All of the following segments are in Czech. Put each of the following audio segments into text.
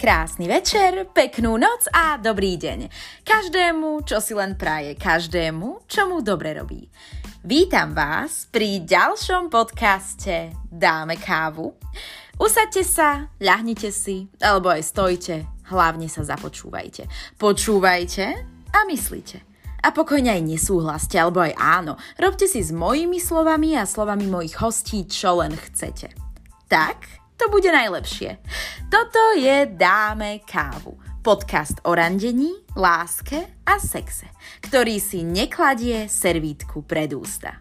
Krásny večer, peknú noc a dobrý deň. Každému, čo si len praje, každému, čo mu dobre robí. Vítam vás pri ďalšom podcaste Dáme kávu. Usaďte sa, ľahnite si, alebo aj stojte, hlavne sa započúvajte. Počúvajte a myslíte. A pokojne aj nesúhlaste, alebo aj áno. Robte si s mojimi slovami a slovami mojich hostí, čo len chcete. Tak, to bude najlepšie. Toto je Dáme kávu. Podcast o randení, láske a sexe, ktorý si nekladie servítku pred ústa.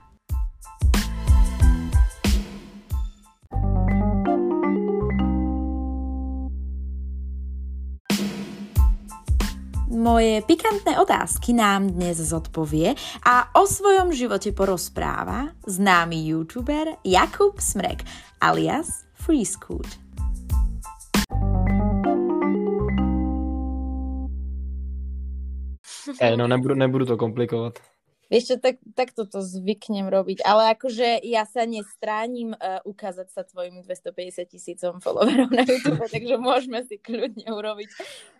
Moje pikantné otázky nám dnes zodpovie a o svojom živote porozpráva známy youtuber Jakub Smrek alias Free Scoot. Ej, no nebudu, nebudu to komplikovat. Vieš čo, tak, tak toto zvyknem robiť, ale akože ja sa nestránim uh, ukázať sa tvojim 250 tisícom followerov na YouTube, takže môžeme si kľudne urobiť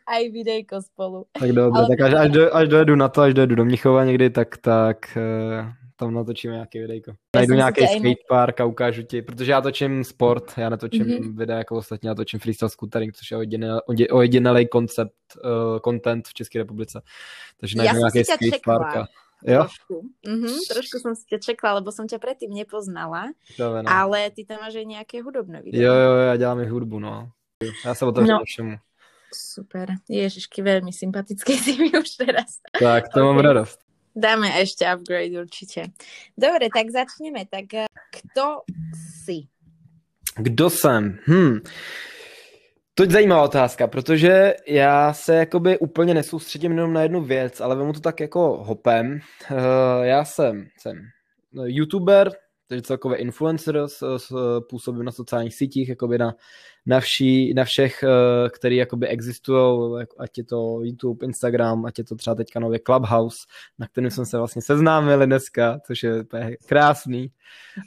aj videjko spolu. Tak dobre, ale... tak až, až, do, až dojedu na to, až dojedu do Mnichova někdy, tak, tak uh, tam natočíme nějaký videjko. Já Najdu nějaký skatepark a ukážu ti, protože já točím sport, já netočím mm-hmm. videa jako ostatní, já točím freestyle scootering, což je ojedinělej koncept, uh, content v České republice. Takže najdu nějaký skatepark a Jo? Trošku. Mm-hmm, trošku som si ťa čekla, lebo som ťa predtým nepoznala. Dobre, no. Ale ty tam máš aj nejaké hudobné video. Jo, jo, ja dělám i hudbu, no. Ja sa otevřem no. všemu. Super. Ježišky, veľmi sympatické si mi už teraz. Tak, to okay. mám radost. Dáme ešte upgrade určite. Dobre, tak začneme. Tak eh, kto si? Kdo jsem? Hm. To je zajímavá otázka, protože já se jakoby úplně nesoustředím jenom na jednu věc, ale vemu to tak jako hopem. Uh, já jsem, jsem youtuber, takže celkově influencer, působím na sociálních sítích, jakoby na na, vší, na všech, eh, který jakoby existují, ať je to YouTube, Instagram, ať je to třeba teďka nově Clubhouse, na kterém jsme se vlastně seznámili dneska, což je krásný.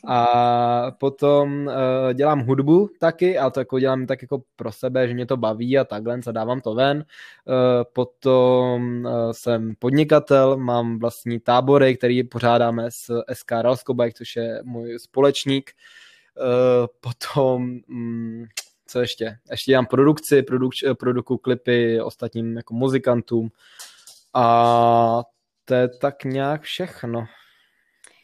A potom uh, dělám hudbu taky, ale to jako dělám tak jako pro sebe, že mě to baví a takhle, a dávám to ven. Uh, potom jsem podnikatel, mám vlastní tábory, který pořádáme s SK Ralsko Bike, což je můj společník. Potom um, co ještě? Ještě dělám produkci, produk, produkuju klipy ostatním jako muzikantům a to je tak nějak všechno.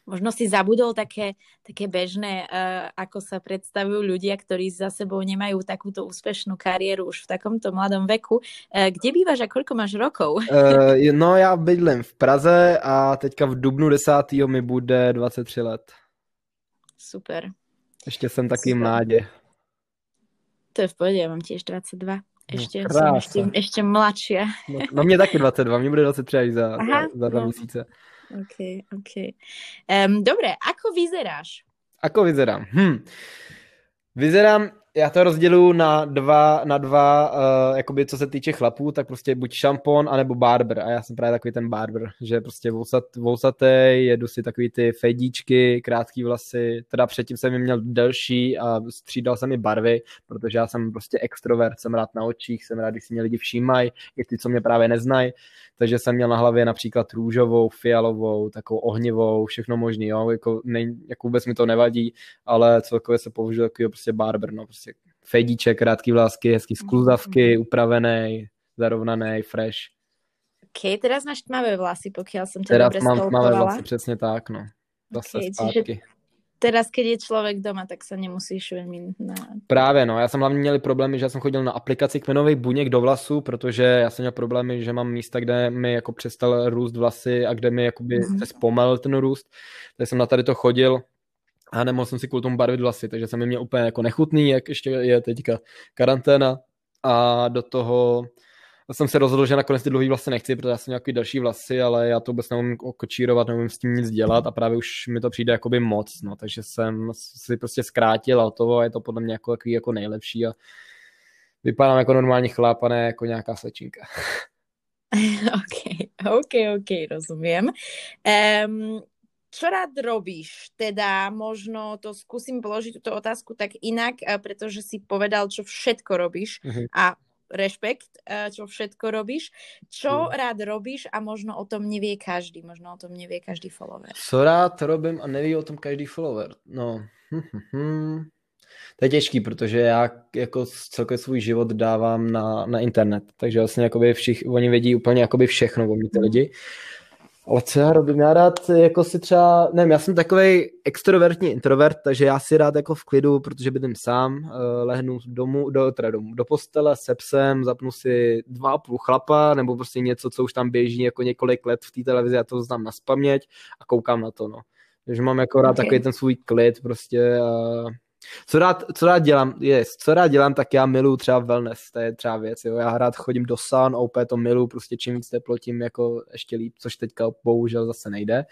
Možno si zabudol také, také bežné, uh, ako sa predstavujú ľudia, ktorí za sebou nemajú takúto úspešnú kariéru už v takomto mladom veku. Uh, kde bývaš a koľko máš rokov? Uh, no já bydlím v Praze a teďka v dubnu 10. mi bude 23 let. Super. Ještě jsem taky mládě. To je v pohode, ja mám tiež 22. Ešte, no, som ešte, ešte mladšia. No, no mne taky 22, mne bude 23 až za, Aha, za, za dva no. měsíce. OK, OK. Um, dobre, ako vyzeráš? Ako vyzerám? Hm. Vyzerám já to rozděluji na dva, na dva uh, jakoby co se týče chlapů, tak prostě buď šampon, anebo barber. A já jsem právě takový ten barber, že prostě vousat, vousatý, jedu si takový ty fejdíčky, krátký vlasy, teda předtím jsem je měl delší a střídal jsem i barvy, protože já jsem prostě extrovert, jsem rád na očích, jsem rád, když si mě lidi všímají, i ty, co mě právě neznají, takže jsem měl na hlavě například růžovou, fialovou, takovou ohnivou, všechno možný, jo, jako, ne, jako vůbec mi to nevadí, ale celkově se považuji takový prostě barber, no, prostě fejdíček, krátký vlásky, hezký skluzavky, mm-hmm. upravený, zarovnaný, fresh. OK, teraz máš tmavé vlasy, pokiaľ som ťa teraz dobre mám tmavé vlasy, přesně tak, no. Zase okay, zpátky. Teraz, keď je člověk doma, tak se nemusíš veľmi... Na... Právě, no. Já jsem hlavně měl problémy, že já jsem chodil na aplikaci kmenových buněk do vlasů, protože já jsem měl problémy, že mám místa, kde mi jako přestal růst vlasy a kde mi jakoby mm-hmm. se zpomalil ten růst. Takže jsem na tady to chodil a nemohl jsem si kvůli tomu barvit vlasy, takže jsem je měl úplně jako nechutný, jak ještě je teďka karanténa a do toho jsem se rozhodl, že nakonec ty dlouhý vlasy nechci, protože já jsem nějaký další vlasy, ale já to vůbec neumím kočírovat, neumím s tím nic dělat a právě už mi to přijde jakoby moc, no, takže jsem si prostě zkrátil a to je to podle mě jako, jako, jako nejlepší a vypadám jako normální chlap a ne jako nějaká slečinka. OK, OK, OK, rozumím. Um, čo rád robíš? Teda možno to skúsim položiť túto otázku tak inak, pretože si povedal, čo všetko robíš uh-huh. a rešpekt, uh, čo všetko robíš. Čo Mm. rád robíš a možno o tom nevie každý, možno o tom nevie každý follower. Co rád robím a neví o tom každý follower? No, hm, hm, hm. To je těžký, protože já jako celkově svůj život dávám na, na internet, takže vlastně jakoby všich, oni vědí úplně jakoby všechno o mě ty lidi. Ale co já robím? Já rád jako si třeba, nevím, já jsem takový extrovertní introvert, takže já si rád jako v klidu, protože bydlím sám, eh, lehnu domů, do, teda domů, do postele se psem, zapnu si dva a půl chlapa, nebo prostě něco, co už tam běží jako několik let v té televizi, já to znám na spaměť a koukám na to, no. Takže mám jako rád Okay. takový ten svůj klid prostě a co rád, co rád dělám, yes, co rád dělám, tak já miluju třeba wellness, to je třeba věc, jo. Já rád chodím do saun, a úplně to miluju, prostě čím víc teplo, tím jako ještě líp, což teďka bohužel zase nejde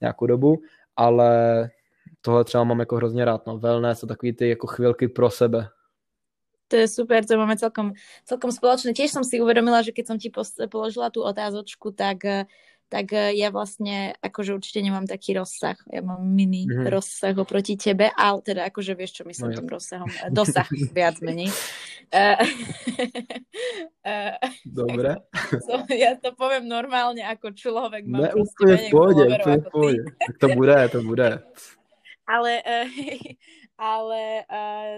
nějakou dobu, ale tohle třeba mám jako hrozně rád, no, wellness a takový ty jako chvilky pro sebe. To je super, to máme celkom, celkom spoločné. Tiež som si uvedomila, že keď som ti položila tú otázočku, tak, eh, tak eh, ja vlastne akože určite nemám taký rozsah. Ja mám mini Mhm. rozsah oproti tebe, ale teda akože vieš, čo myslím No tým rozsahom. Eh, Dosah, viac menej. Eh, Dobre. so, ja to poviem normálne ako človek. Mám Ne, úplně v followerov úplně v ako pohodě. Tak to bude, to bude. Ale, eh, ale uh,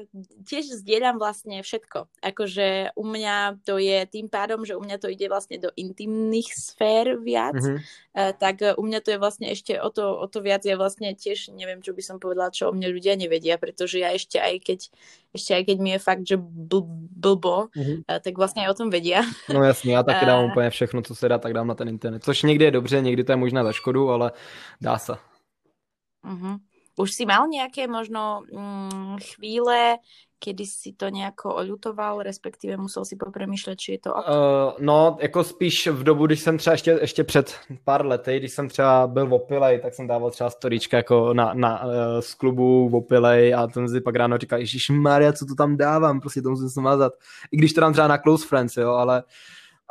tiež zdieľam vlastne všetko. Akože u mňa to je tým pádom, že u mňa to ide vlastne do intimných sfér viac, Mhm. uh, tak u mňa to je vlastne ešte o to, o to viac. Ja vlastne tiež neviem, čo by som povedala, čo o mne ľudia nevedia, pretože ja ešte aj keď, ešte aj keď mi je fakt, že bl- blbo, Mhm. uh, tak vlastne aj o tom vedia. No jasně, já taky Eh. dávám úplně všechno, co se dá, tak dám na ten internet. Což někdy je dobře, někdy to je možná za škodu, ale dá se. Uh-huh. Už si mal nejaké možno mm, chvíle, kedy si to nejako oľutoval, respektíve musel si popremýšľať, či je to ok? Uh, no, jako spíš v dobu, když jsem třeba ještě, ještě před pár lety, když jsem třeba byl v opilej, tak jsem dával třeba storíčka jako na, na uh, z klubu v opilej a ten si pak ráno říkal, Ježíš Maria, co to tam dávám, prostě to musím smazat. I když to dám třeba na close friends, jo, ale,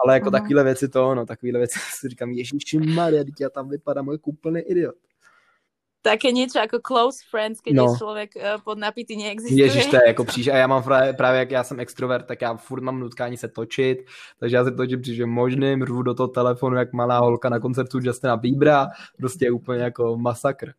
ale jako Mhm. takovýhle věci to, no, takovýhle věci si říkám, Ježíš Maria, teď já tam vypadám jako úplný idiot. Také niečo ako close friends, keď No. je človek uh, pod napitý, neexistuje. Ježíš, to je jako příš. A já mám právě, právě, jak já jsem extrovert, tak já furt mám nutkání se točit, takže já se točím všem možným, rvu do toho telefonu, jak malá holka na koncertu Justina Biebera, prostě úplně jako masakr.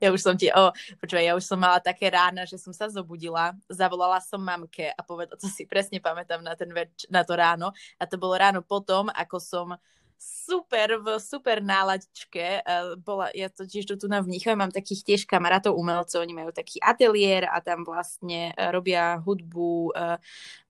Ja už som ti, o, počúvaj, ja už som mala také rána, že som sa zobudila, zavolala som mamke a povedala, to si presne pamätám na, ten več- na to ráno a to bolo ráno potom, ako som super, v super náladičke. Uh, bola, ja totiž tu na Vníchove mám takých tiež kamarátov umelcov, oni majú taký ateliér a tam vlastne uh, robia hudbu uh,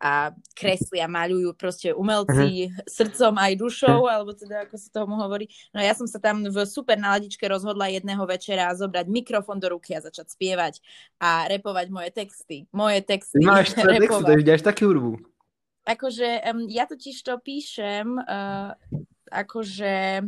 a kreslia, maľujú proste umelci uh-huh. srdcom aj dušou, uh-huh. alebo teda ako sa tomu hovorí. No ja som sa tam v super náladičke rozhodla jedného večera zobrať mikrofon do ruky a začať spievať a repovať moje texty. Moje texty. Ty máš texty, takže děláš taky hudbu. Akože um, ja totiž to píšem, uh, akože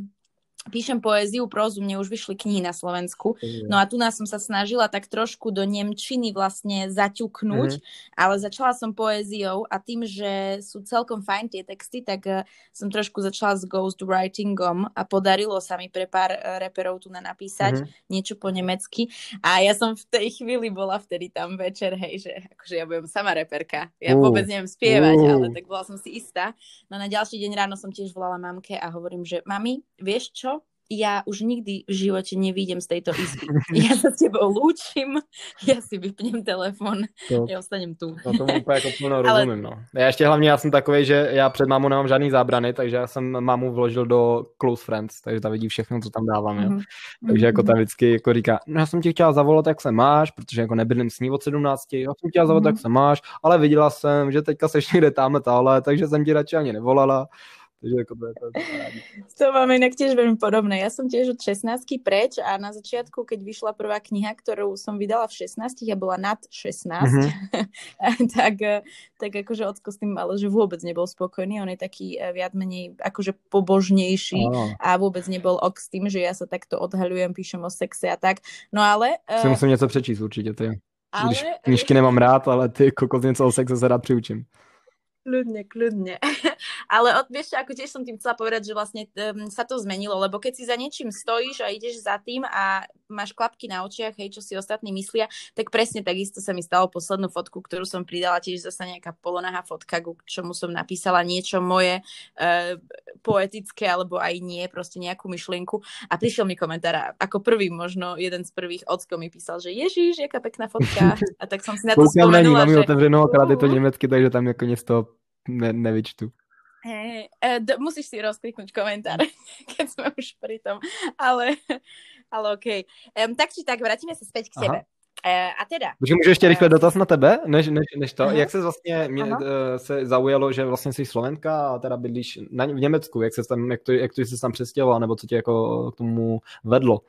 píšem poéziu, prózu, mne už vyšli knihy na Slovensku. No a tu nás som sa snažila tak trošku do Nemčiny vlastne zaťuknúť, mm-hmm. ale začala som poéziou a tým, že sú celkom fajn tie texty, tak uh, som trošku začala s ghostwritingom a podarilo sa mi pre pár uh, reperov tu na napísať mm-hmm. niečo po nemecky. A ja som v tej chvíli bola vtedy tam večer, hej, že akože ja budem sama reperka. Ja uh, vôbec neviem spievať, uh. ale tak bola som si istá. No na ďalší deň ráno som tiež volala mamke a hovorím, že mami, vieš čo? Ja už nikdy v živote nevídem z tejto izby. Ja sa s tebou lúčim, ja si vypnem telefon, to, ja ostanem tu. No tomu úplně jako plno rozumím, no. Já ještě hlavně, já jsem takový, že já před mámou nemám žádný zábrany, takže já jsem mámu vložil do Close Friends, takže ta vidí všechno, co tam dávám, jo. Mm-hmm. Takže jako ta vždycky jako říká, no já jsem ti chtěla zavolat, jak se máš, protože jako nebydlím s ní od 17, já jsem chtěla zavolat, mm-hmm. jak se máš, ale viděla jsem, že teďka seš někde tamhle táhle, takže jsem ti radši ani nevolala. Takže jako to je to. To máme inak tiež veľmi podobné. Ja som tiež od 16 preč a na začiatku, keď vyšla prvá kniha, ktorú som vydala v 16, ja bola nad 16, mm-hmm. tak, tak akože ocko s tým ale že vôbec nebol spokojný. On je taký viac menej akože pobožnejší oh. a vôbec nebol ok s tým, že ja sa takto odhaľujem, píšem o sexe a tak. No ale... Si musím něco přečíst určitě, ty. Ale... Když knižky nemám rád, ale ty kokos něco o sexe se rád přiučím. Kľudne, kľudne. Ale od, vieš, ako tiež som tým chcela povedať, že vlastne um, sa to zmenilo, lebo keď si za niečím stojíš a ideš za tým a máš klapky na očiach, hej, čo si ostatní myslia, tak presne takisto sa mi stalo poslednú fotku, ktorú som pridala, tiež zase nejaká polonahá fotka, ku čomu som napísala niečo moje uh, poetické, alebo aj nie, proste nejakú myšlienku. A prišiel mi komentár, ako prvý, možno jeden z prvých ocko mi písal, že Ježíš, jaká pekná fotka. A tak som si na to spomenula, že... otevřenou, akorát je to německy, takže tam jako toho ne, nevyčtu. Hey, uh, d- musíš si rozkliknúť komentár, keď sme už pri tom. Ale, ale OK. Um, tak či tak, vrátime sa späť k tebe. Uh, a teda... Počkej, můžu ještě rychle dotaz na tebe, než, než, než to. Uh-huh. Jak se vlastně mě, uh, se zaujalo, že vlastně jsi Slovenka a teda bydlíš na, v Německu, jak se tam, jak to, jak to jsi tam přestěhovala, nebo co tě jako k tomu vedlo?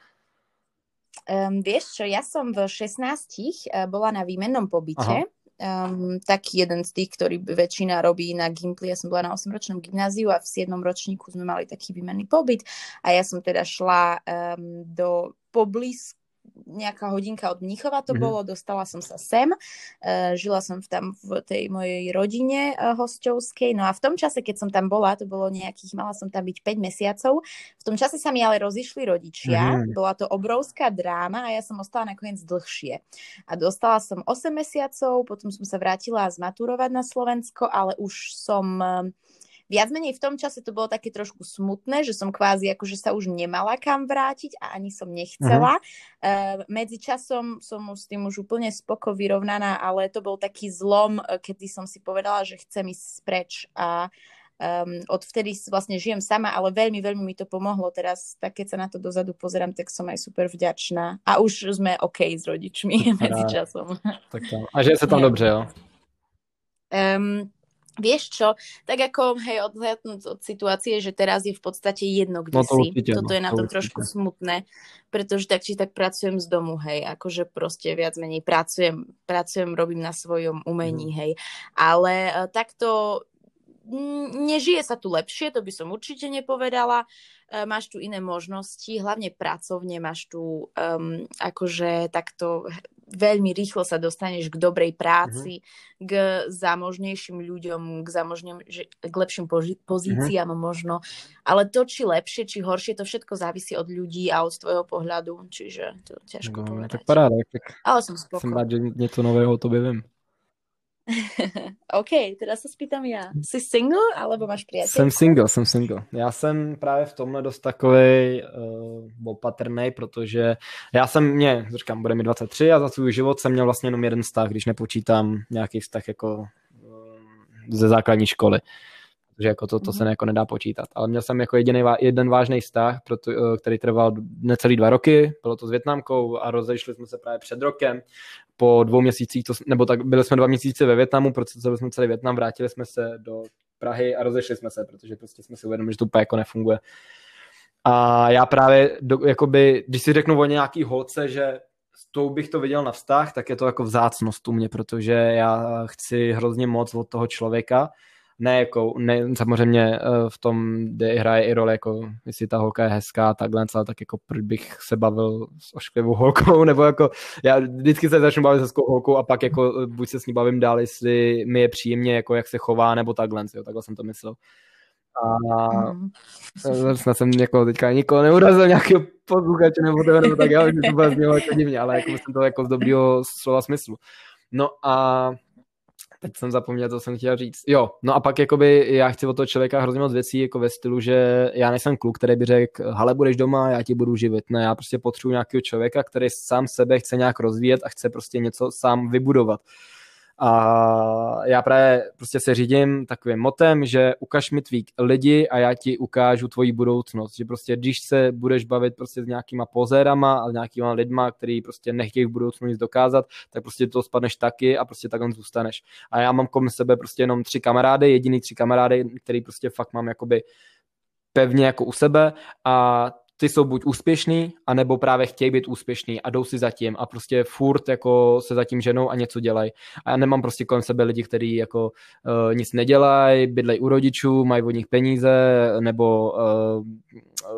Um, vieš čo, ja som v 16 uh, bola na výmennom pobyte. Aha um, taký jeden z tých, ktorý väčšina robí na Gimply. Ja som bola na 8-ročnom gymnáziu a v 7. ročníku sme mali taký výmenný pobyt a ja som teda šla um, do poblízku nejaká hodinka od Mnichova to mm-hmm. bolo, dostala som sa sem, uh, žila som tam v tej mojej rodine uh, hostovskej, no a v tom čase, keď som tam bola, to bolo nejakých, mala som tam byť 5 mesiacov, v tom čase sa mi ale rozišli rodičia, mm-hmm. bola to obrovská dráma a ja som ostala nakoniec dlhšie. A dostala som 8 mesiacov, potom som sa vrátila zmaturovať na Slovensko, ale už som... Viac menej v tom čase to bolo také trošku smutné, že som kvázi akože sa už nemala kam vrátiť a ani som nechcela. Uh-huh. Uh, medzi časom som s tým už úplne spoko vyrovnaná, ale to bol taký zlom, e, kedy som si povedala, že chcem ísť preč a um, odvtedy vlastne žijem sama, ale veľmi, veľmi mi to pomohlo. Teraz, tak keď sa na to dozadu pozerám, tak som aj super vďačná. A už sme OK s rodičmi medzi časom. Tak tam. A že sa tam dobře, jo? Um, Vieš čo, tak ako, hej, odhľadnúť od situácie, že teraz je v podstate jedno, kde no to si. Určite, Toto no, je na to tom trošku smutné, pretože tak či tak pracujem z domu, hej, akože proste viac menej pracujem, pracujem, robím na svojom umení, mm. hej. Ale uh, takto nežije sa tu lepšie, to by som určite nepovedala. Uh, máš tu iné možnosti, hlavne pracovne máš tu um, akože takto veľmi rýchlo sa dostaneš k dobrej práci, mm-hmm. k zámožnejším ľuďom, k, zámožným, k lepším pozíciám mm-hmm. možno. Ale to, či lepšie, či horšie, to všetko závisí od ľudí a od tvojho pohľadu, čiže to ťažko no, povedať. Tak paráda. Tak Ale som spokojná. Som rád, že niečo nového o tobě vím. OK, teda se spýtam já. Jsi single, alebo máš priateľ? Jsem single, jsem single. Já jsem právě v tomhle dost takovej uh, opatrný, protože já jsem, mě, říkám, bude mi 23 a za svůj život jsem měl vlastně jenom jeden vztah, když nepočítám nějaký vztah jako uh, ze základní školy. Takže jako to, to se mhm. jako nedá počítat. Ale měl jsem jako jediný, jeden vážný vztah, proto, eh, který trval necelý dva roky, bylo to s Větnamkou a rozešli jsme se právě před rokem po dvou měsících, to, nebo tak byli jsme dva měsíce ve Větnamu, protože jsme celý Větnam, vrátili jsme se do Prahy a rozešli jsme se, protože prostě jsme si uvědomili, že to úplně jako nefunguje. A já právě, do, jakoby, když si řeknu o nějaký holce, že s tou bych to viděl na vztah, tak je to jako vzácnost u mě, protože já chci hrozně moc od toho člověka, ne jako, ne, samozřejmě eh, v tom, kde hraje i roli, jako jestli ta holka je hezká, takhle, ale tak jako proč bych se bavil s ošklivou holkou, nebo jako já vždycky se začnu bavit se hezkou holkou a pak jako eh, buď se s ní bavím dál, jestli mi je příjemně, jako jak se chová, nebo takhle, jo, takhle jsem to myslel. A mm. snad jsem jako teďka nikoho neurazil nějakého posluchače nebo to, nebo tak, já, že to bylo znělo jako divně, ale jako myslím to jako z dobrého slova smyslu. No a Teď jsem zapomněl, co jsem chtěl říct. Jo, no a pak jakoby já chci od toho člověka hrozně moc věcí jako ve stylu, že já nejsem kluk, který by řekl, hele, budeš doma, já ti budu živit. Ne, já prostě potřebuji nějakého člověka, který sám sebe chce nějak rozvíjet a chce prostě něco sám vybudovat. A já právě prostě se řídím takovým motem, že ukaž mi tvý lidi a já ti ukážu tvoji budoucnost. Že prostě když se budeš bavit prostě s nějakýma pozérama a nějakýma lidma, který prostě nechtějí v budoucnu nic dokázat, tak prostě to spadneš taky a prostě takhle zůstaneš. A já mám kolem sebe prostě jenom tři kamarády, jediný tři kamarády, který prostě fakt mám jakoby pevně jako u sebe a ty jsou buď úspěšný, anebo právě chtějí být úspěšný a jdou si zatím a prostě furt jako se zatím ženou a něco dělají. A já nemám prostě kolem sebe lidi, kteří jako uh, nic nedělají, bydlejí u rodičů, mají od nich peníze, nebo uh,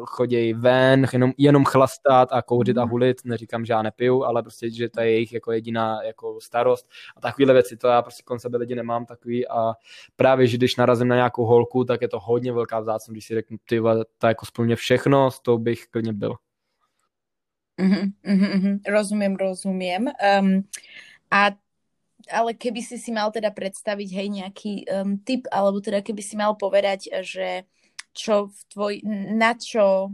chodí ven, jenom, jenom chlastat a kouřit a mhm. hulit, neříkám, že já nepiju, ale prostě, že to je jejich jako jediná jako starost a takovéhle věci, to já prostě kolem sebe lidi nemám takový a právě, že když narazím na nějakou holku, tak je to hodně velká vzácnost, když si řeknu, ty ta jako splně všechno, s tou bych klidně byl. Mm-hmm, mm-hmm, rozumiem, rozumiem. Um, a ale keby si si mal teda predstaviť, hej, nejaký um, tip, alebo teda keby si mal povedať, že čo v tvoj, na čo,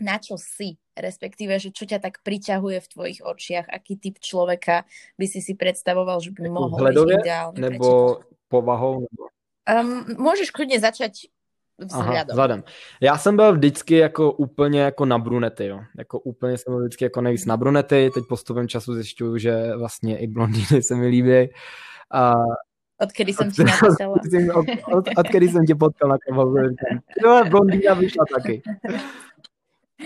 na čo si, respektíve, že čo ťa tak priťahuje v tvojich očiach, aký typ človeka by si si predstavoval, že by mohol Hledově, byť ideálny nebo povahou? Nebo... Um, môžeš kľudne začať vzhledem. Aha, vzhledem. Já jsem byl vždycky jako úplně jako na brunety, jo. Jako úplně jsem byl vždycky jako nejvíc na brunety, teď postupem času zjišťuju, že vlastně i blondýny se mi líbí. A Odkedy jsem ti napsala. Od, od, odkedy jsem tě potkal na kabalu. No, blondýna vyšla taky.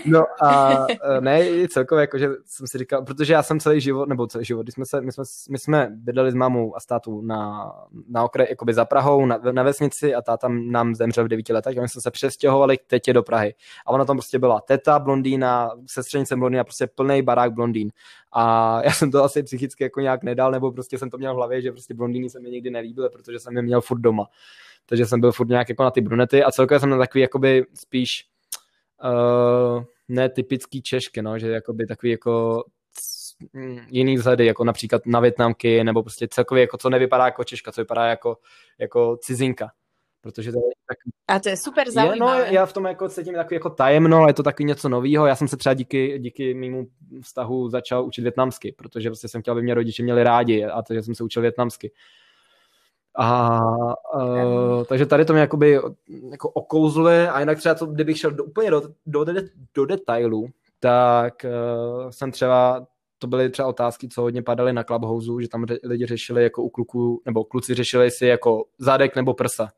No a e, ne, celkově jako, že jsem si říkal, protože já jsem celý život, nebo celý život, když jsme se, my jsme, my jsme bydleli s mámou a s tátou na, na okraji, jakoby za Prahou, na, na vesnici a táta nám zemřel v devíti letech a my jsme se přestěhovali k tetě do Prahy. A ona tam prostě byla teta blondýna, sestřenice blondýna, prostě plný barák blondýn. A já jsem to asi psychicky jako nějak nedal, nebo prostě jsem to měl v hlavě, že prostě blondýny se mi nikdy nelíbily, protože jsem je měl furt doma. Takže jsem byl furt nějak jako na ty brunety a celkově jsem na takový jakoby spíš uh, netypický Češky, no, že jakoby takový jako jiný vzhledy, jako například na Větnamky, nebo prostě celkově jako co nevypadá jako Češka, co vypadá jako, jako cizinka. Protože to je tak... A to je super zajímavé. Je, no, já v tom jako cítím takový jako tajemno, je to takový něco nového. Já jsem se třeba díky, díky mému vztahu začal učit větnamsky, protože prostě jsem chtěl, aby mě rodiče měli rádi a takže jsem se učil větnamsky. A uh, takže tady to mě jakoby jako okouzluje. A jinak třeba to, kdybych šel do, úplně do, do, do detailu, tak uh, jsem třeba, to byly třeba otázky, co hodně padaly na Clubhouse, že tam lidi řešili jako u kluků, nebo kluci řešili si jako zadek nebo prsa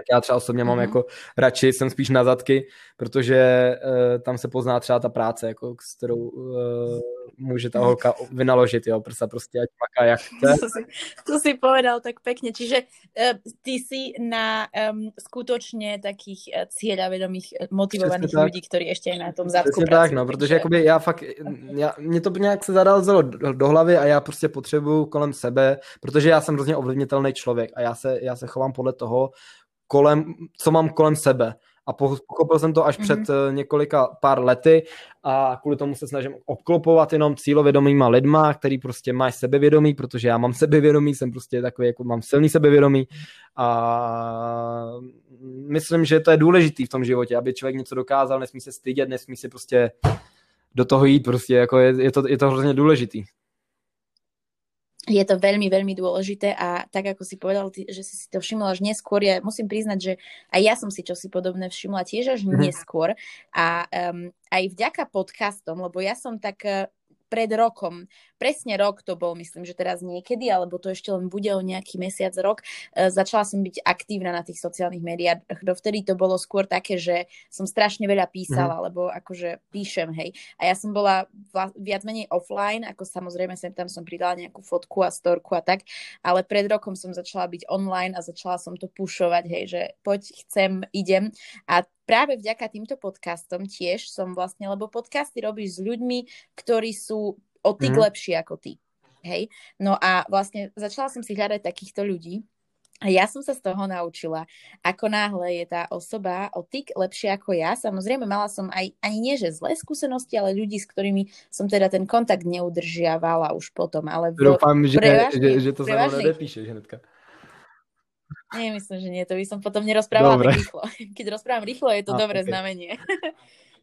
tak já třeba osobně mám mm-hmm. jako radši, jsem spíš na zadky, protože uh, tam se pozná třeba ta práce, jako, s kterou uh, může ta holka vynaložit, jo, prsa prostě ať maká jak chce. To si, to si povedal tak pekne, čiže uh, ty si na um, skutočně takých uh, cieľavedomých, motivovaných Přesně lidí, kteří ještě na tom zadku Přesně tak, no, protože jakoby já fakt, já, mě to nějak se zadal do, do hlavy a já prostě potřebuju kolem sebe, protože já jsem hrozně ovlivnitelný člověk a já se, já se chovám podle toho, kolem, co mám kolem sebe. A pochopil jsem to až mm-hmm. před uh, několika pár lety a kvůli tomu se snažím obklopovat jenom cílovědomýma lidma, který prostě mají sebevědomí, protože já mám sebevědomí, jsem prostě takový, jako mám silný sebevědomí a myslím, že to je důležitý v tom životě, aby člověk něco dokázal, nesmí se stydět, nesmí si prostě do toho jít, prostě jako je, je, to, je to hrozně důležitý je to veľmi, veľmi dôležité a tak ako si povedal, ty, že si si to všimla až neskôr, ja musím priznať, že aj ja som si čosi podobné všimla tiež až mm-hmm. neskôr a um, aj vďaka podcastom, lebo ja som tak pred rokom, presne rok to bol, myslím, že teraz niekedy, alebo to ešte len bude o nejaký mesiac, rok, e, začala som byť aktívna na tých sociálnych médiách. Dovtedy to bolo skôr také, že som strašne veľa písala, mm. lebo akože píšem, hej. A ja som bola viac menej offline, ako samozrejme sem tam som pridala nejakú fotku a storku a tak, ale pred rokom som začala byť online a začala som to pušovať, hej, že poď, chcem, idem. A práve vďaka týmto podcastom tiež som vlastne, lebo podcasty robíš s ľuďmi, ktorí sú o tyk mm. lepší ako ty. Hej? No a vlastne začala som si hľadať takýchto ľudí, a ja som sa z toho naučila, ako náhle je tá osoba o tyk lepšie ako ja. Samozrejme, mala som aj, ani nie že zlé skúsenosti, ale ľudí, s ktorými som teda ten kontakt neudržiavala už potom. Ale v, Doufám, že, že, že to sa prevažne... nedepíšeš hnedka. Nie, myslím, že nie, to by som potom nerozprávala dobre. tak rýchlo. Keď rozprávam rýchlo, je to A, dobré okay. znamenie.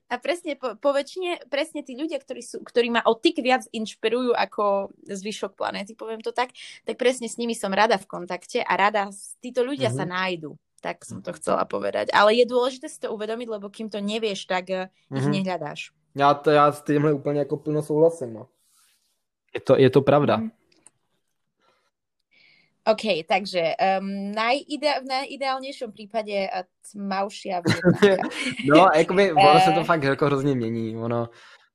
A presne, po, po väčšine, presne tí ľudia, ktorí, sú, ktorí ma o tyk viac inšpirujú ako zvyšok planéty, poviem to tak, tak presne s nimi som rada v kontakte a rada, títo ľudia mm-hmm. sa mhm. nájdu. Tak som to chcela povedať. Ale je dôležité si to uvedomiť, lebo kým to nevieš, tak mm-hmm. ich mhm. nehľadáš. Já, to, já s tímhle úplně jako plno souhlasím. No. Je, to, je to pravda. Mm. OK, takže um, najide, v najideálnějším případě tmavšia No, jakoby, ono se to fakt jako hrozně mění, ono,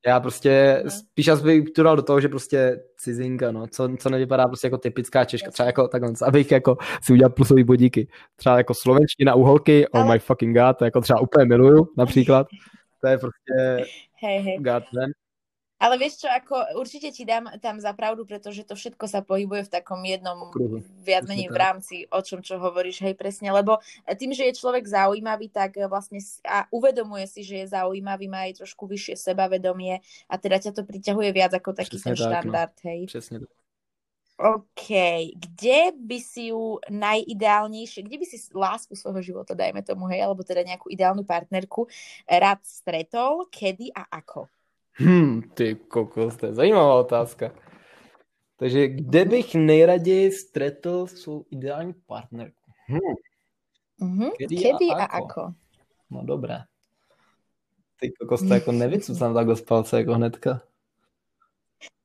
já prostě no. spíš asi bych to dal do toho, že prostě cizinka, no, co, co nevypadá prostě jako typická Češka, třeba jako takhle, abych jako si udělal plusový bodíky. Třeba jako slovenština u holky, oh my fucking god, to jako třeba úplně miluju například. To je prostě hey, hey. god, man. Ale vieš čo, ako určite ti dám tam za pravdu, pretože to všetko sa pohybuje v takom jednom viac menej v rámci, o čom čo hovoríš, hej, presne, lebo tým, že je človek zaujímavý, tak vlastne a uvedomuje si, že je zaujímavý, má aj trošku vyššie sebavedomie a teda ťa to priťahuje viac ako taký Přesne ten tak, no. štandard, no. hej. Přesne tak. OK. Kde by si ju najideálnejšie, kde by si lásku svojho života, dajme tomu, hej, alebo teda nejakú ideálnu partnerku rád stretol, kedy a ako? Hmm, ty kokos, to je zajímavá otázka. Takže kde bych nejraději stretl svou ideální partnerku? Hmm. Mm-hmm. Kedy, Kedy a, a ako? ako? No dobré. Ty kokos, to jako nevycucám takhle z palce jako hnedka.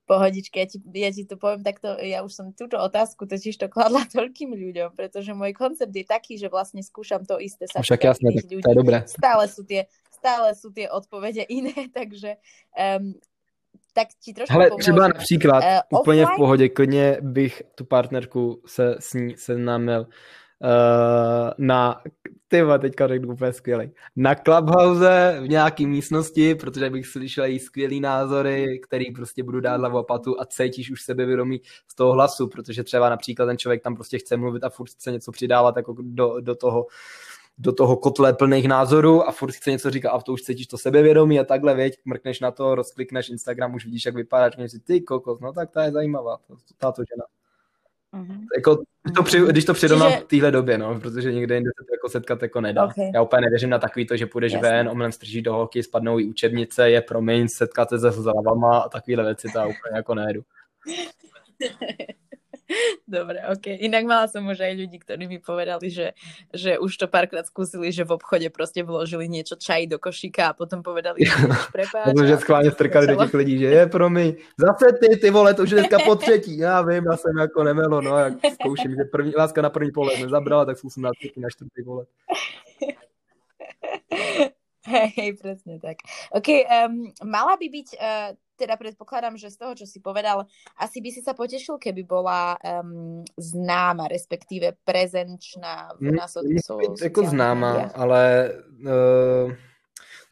Pohodičke, ja ti, ja ti to poviem takto, ja už som túto otázku totiž to kladla toľkým ľuďom, pretože môj koncept je taký, že vlastne skúšam to isté sa Však jasné, tak ľudí. to je dobré. Stále sú tie stále jsou ty odpovede iné, takže um, tak ti trošku Hele, pomůžu. třeba například, uh, úplně offline? v pohodě, klidně bych tu partnerku se s ní seznámil uh, na, ty teďka řeknu úplně skvělý, na Clubhouse v nějaký místnosti, protože bych slyšel její skvělý názory, který prostě budu dát hlavu patu a cítíš už sebevědomí z toho hlasu, protože třeba například ten člověk tam prostě chce mluvit a furt chce něco přidávat jako do, do toho do toho kotle plných názorů a furt chce něco říkat a to už cítíš to sebevědomí a takhle, věď, mrkneš na to, rozklikneš Instagram, už vidíš, jak vypadá, řekneš si, ty kokos, no tak ta je zajímavá, tato žena. Mm-hmm. Jako, to při, když to přirovnám Čiže... v téhle době, no, protože někde jinde se to jako setkat jako nedá. Okay. Já úplně nevěřím na takový to, že půjdeš Jasně. ven, omlem strží do holky, spadnou i učebnice, je promiň, setkat se se závama a takovýhle věci, to já úplně jako nejedu. Dobre, ok. Inak mala som už aj ľudí, ktorí mi povedali, že, že už to párkrát skúsili, že v obchode proste vložili niečo čaj do košíka a potom povedali, že prepáč. že schválně strkali do těch lidí, že je promiň, zase ty, ty vole, to už je dneska po třetí. Já vím, já jsem jako nemelo, no, jak zkouším, že první, láska na první pohled nezabrala, tak zkusím na třetí, na čtvrtý pohled. Hej, presne tak. OK, um, mala by byť uh, teda predpokladám, že z toho, čo si povedal, asi by si sa potešil, keby bola um, známa, respektíve prezenčná na so, so, Jako známa, média. ale uh,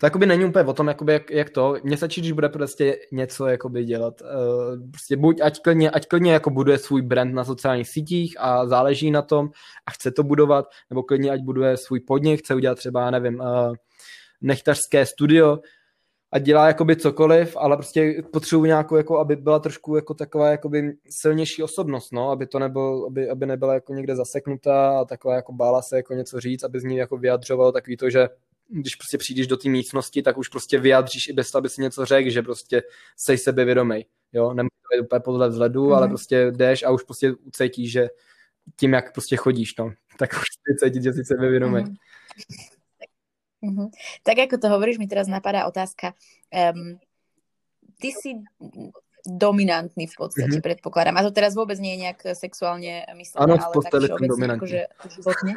to jakoby není úplně o tom, jakoby jak, jak to. Mně stačí, když bude prostě něco jakoby dělat. Uh, prostě buď ať klidně, ať klidně jako buduje svůj brand na sociálních sítích a záleží na tom a chce to budovat, nebo klidně ať buduje svůj podnik, chce udělat třeba, nevím, uh, nechtařské studio, a dělá jakoby cokoliv, ale prostě potřebuji nějakou, jako, aby byla trošku jako taková jakoby silnější osobnost, no, aby to nebyl, aby, aby nebyla jako někde zaseknutá a taková jako bála se jako něco říct, aby z ní jako vyjadřoval takový to, že když prostě přijdeš do té místnosti, tak už prostě vyjádříš i bez toho, aby si něco řekl, že prostě sej sebevědomej, jo, nemůže to být úplně podle vzhledu, mm-hmm. ale prostě jdeš a už prostě ucítíš, že tím, jak prostě chodíš, no, tak už cítíš, že jsi sebevědomej. Mm-hmm. Mm-hmm. Tak ako to hovoríš, mi teraz napadá otázka. Um, ty si dominantný v podstate, mm-hmm. predpokladám. A to teraz vôbec nie je nejak sexuálne myslené, ano, ale tak všeobecne akože životne.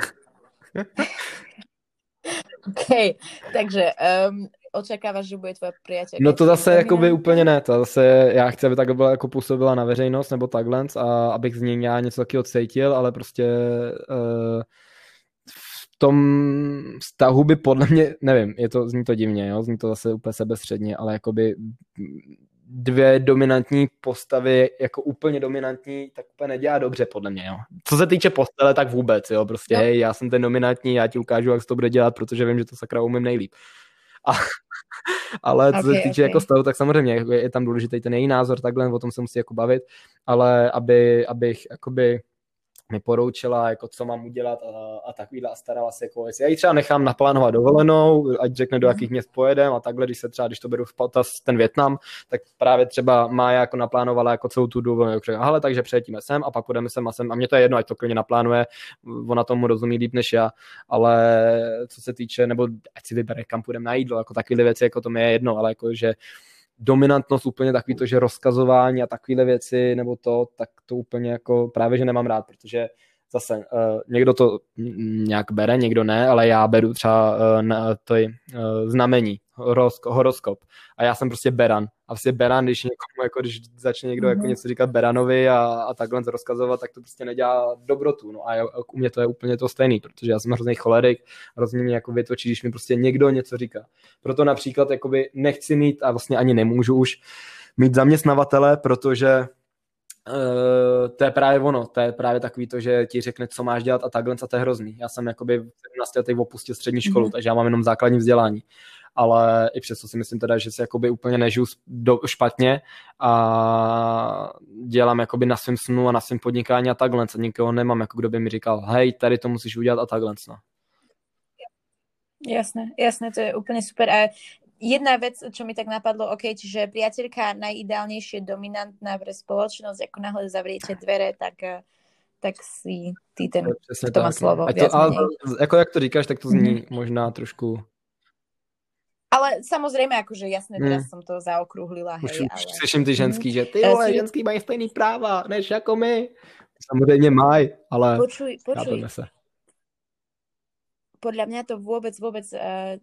OK, takže um, očekáváš, že bude tvoje priateľka? No to zase jakoby úplně ne, to zase já chci, aby takhle byla jako působila na veřejnost nebo takhle a abych z ní já něco taky cítil, ale prostě uh, tom vztahu by podle mě, nevím, je to, zní to divně, jo? zní to zase úplně sebestředně, ale jakoby dvě dominantní postavy, jako úplně dominantní, tak úplně nedělá dobře, podle mě, jo. Co se týče postele, tak vůbec, jo, prostě, no. hej, já jsem ten dominantní, já ti ukážu, jak se to bude dělat, protože vím, že to sakra umím nejlíp. A, ale co okay, se týče okay. jako stavu, tak samozřejmě je, je tam důležitý ten její názor, takhle o tom se musí jako bavit, ale aby, abych jakoby mi poroučila, jako co mám udělat a, a takovýhle a starala se, jako jestli já ji třeba nechám naplánovat dovolenou, ať řekne, do mhm. jakých měst pojedem a takhle, když se třeba, když to beru v potaz ten Větnam, tak právě třeba má jako naplánovala jako celou tu dovolenou, jako řekla, hele, takže přijetíme sem a pak půjdeme sem a sem a mě to je jedno, ať to klidně naplánuje, ona tomu rozumí líp než já, ale co se týče, nebo ať si vybere, kam půjdeme na jídlo, jako takovéhle věci, jako to mi je jedno, ale jako, že dominantnost úplně takový to, že rozkazování a takovéhle věci nebo to, tak to úplně jako právě, že nemám rád, protože zase uh, někdo to nějak bere, někdo ne, ale já beru třeba uh, na to uh, znamení, horoskop. A já jsem prostě beran a vlastně beran, když někomu, jako když začne někdo mm-hmm. jako mhm. něco říkat beranovi a, a takhle rozkazovat, tak to prostě nedělá dobrotu, no a já, u mě to je úplně to stejný, protože já jsem hrozný cholerik, hrozně mě jako vytočí, když mi prostě někdo něco říká. Proto například jakoby nechci mít a vlastně ani nemůžu už mít zaměstnavatele, protože Uh, to je právě ono, to je právě takový to, že ti řekne, co máš dělat a takhle, a to je hrozný. Já jsem jakoby v 17 letech opustil střední školu, mm-hmm. takže já mám jenom základní vzdělání. Ale i přesto si myslím teda, že si jakoby úplně nežiju do, špatně a dělám jakoby na svém snu a na svém podnikání a takhle. A nikoho nemám, jako kdo by mi říkal, hej, tady to musíš udělat a takhle. No. Jasné, jasné, to je úplně super. A jedna vec, čo mi tak napadlo, ok, čiže priateľka najideálnejšie dominantná pre spoločnosť, ako náhle zavriete dvere, tak, tak si ty ten, kto má slovo. A to, ale, jako jak to říkáš, tak to zní mm-hmm. možná trošku ale samozrejme, akože jasné, teraz mm. som to zaokrúhlila. Hej, Už, ale... slyším ty ženský, že ty vole, ženský mají stejný práva, než jako my. Samozřejmě mají, ale počuj, počuj. se. Podľa mňa to vôbec, vôbec uh,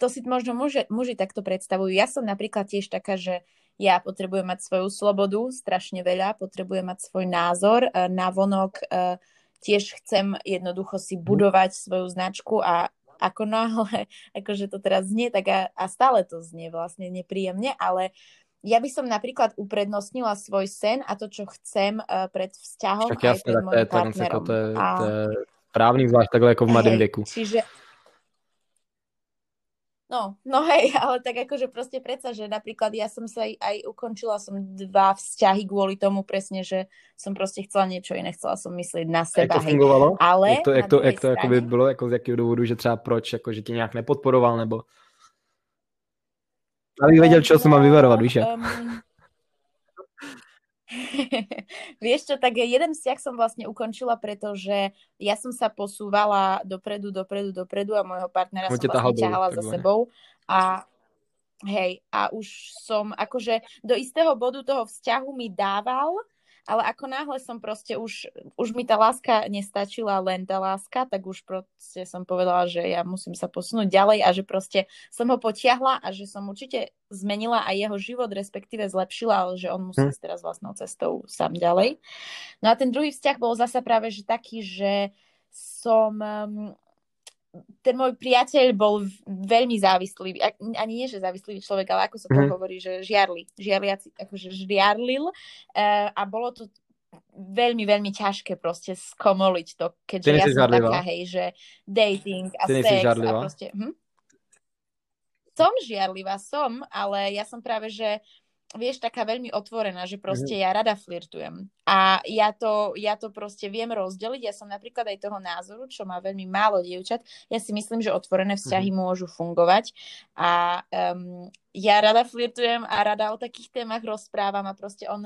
to si možno muži, muži takto predstavujú. Ja som napríklad tiež taká, že ja potrebujem mať svoju slobodu, strašne veľa, potrebujem mať svoj názor, e, na vonok tiež chcem jednoducho si mhm. budovať svoju značku a ako náhle, akože to teraz znie, tak a, a stále to znie vlastne nepríjemne, ale ja by som napríklad uprednostnila svoj sen a to, čo chcem uh, pred vzťahom Však jasne, aj pred mojim partnerom. To je, to je právny zvlášť takhle ako v mladém veku. Čiže No, no hej, ale tak akože proste predsa, že napríklad ja som sa aj, aj ukončila som dva vzťahy kvôli tomu presne, že som proste chcela niečo iné, chcela som myslieť na seba. Jak to fungovalo? Hej. Ale jak to, jak to, jak to strane... by bylo, jako z jakého důvodu, že třeba proč, jako, že tě nějak nepodporoval, nebo... Abych věděl, čo som mám vyvarovat, víš jak? Um, Vieš čo, tak jeden vzťah som vlastne ukončila, pretože ja som sa posúvala dopredu, dopredu, dopredu a môjho partnera som vlastne ťahala za sebou. A hej, a už som akože do istého bodu toho vzťahu mi dával, ale ako náhle som proste už, už mi tá láska nestačila len tá láska, tak už proste som povedala, že ja musím sa posunúť ďalej a že proste som ho potiahla a že som určite zmenila aj jeho život, respektíve zlepšila, ale že on musí hm. ísť teraz vlastnou cestou sám ďalej. No a ten druhý vzťah bol zasa práve že taký, že som ten môj priateľ bol veľmi závislý, ani nie, že závislý človek, ale ako sa to mm. hovorí, že žiarli, žiarliaci, akože žiarlil uh, a bolo to veľmi, veľmi ťažké proste skomoliť to, keďže ja som žarlivá. taká, hej, že dating a Ty sex a proste... Hm? Som žiarlivá, som, ale ja som práve, že vieš, taká veľmi otvorená, že proste mm. ja rada flirtujem. A ja to, ja to proste viem rozdeliť. Ja som napríklad aj toho názoru, čo má veľmi málo dievčat. Ja si myslím, že otvorené vzťahy mm. môžu fungovať. A um, ja rada flirtujem a rada o takých témach rozprávam a proste on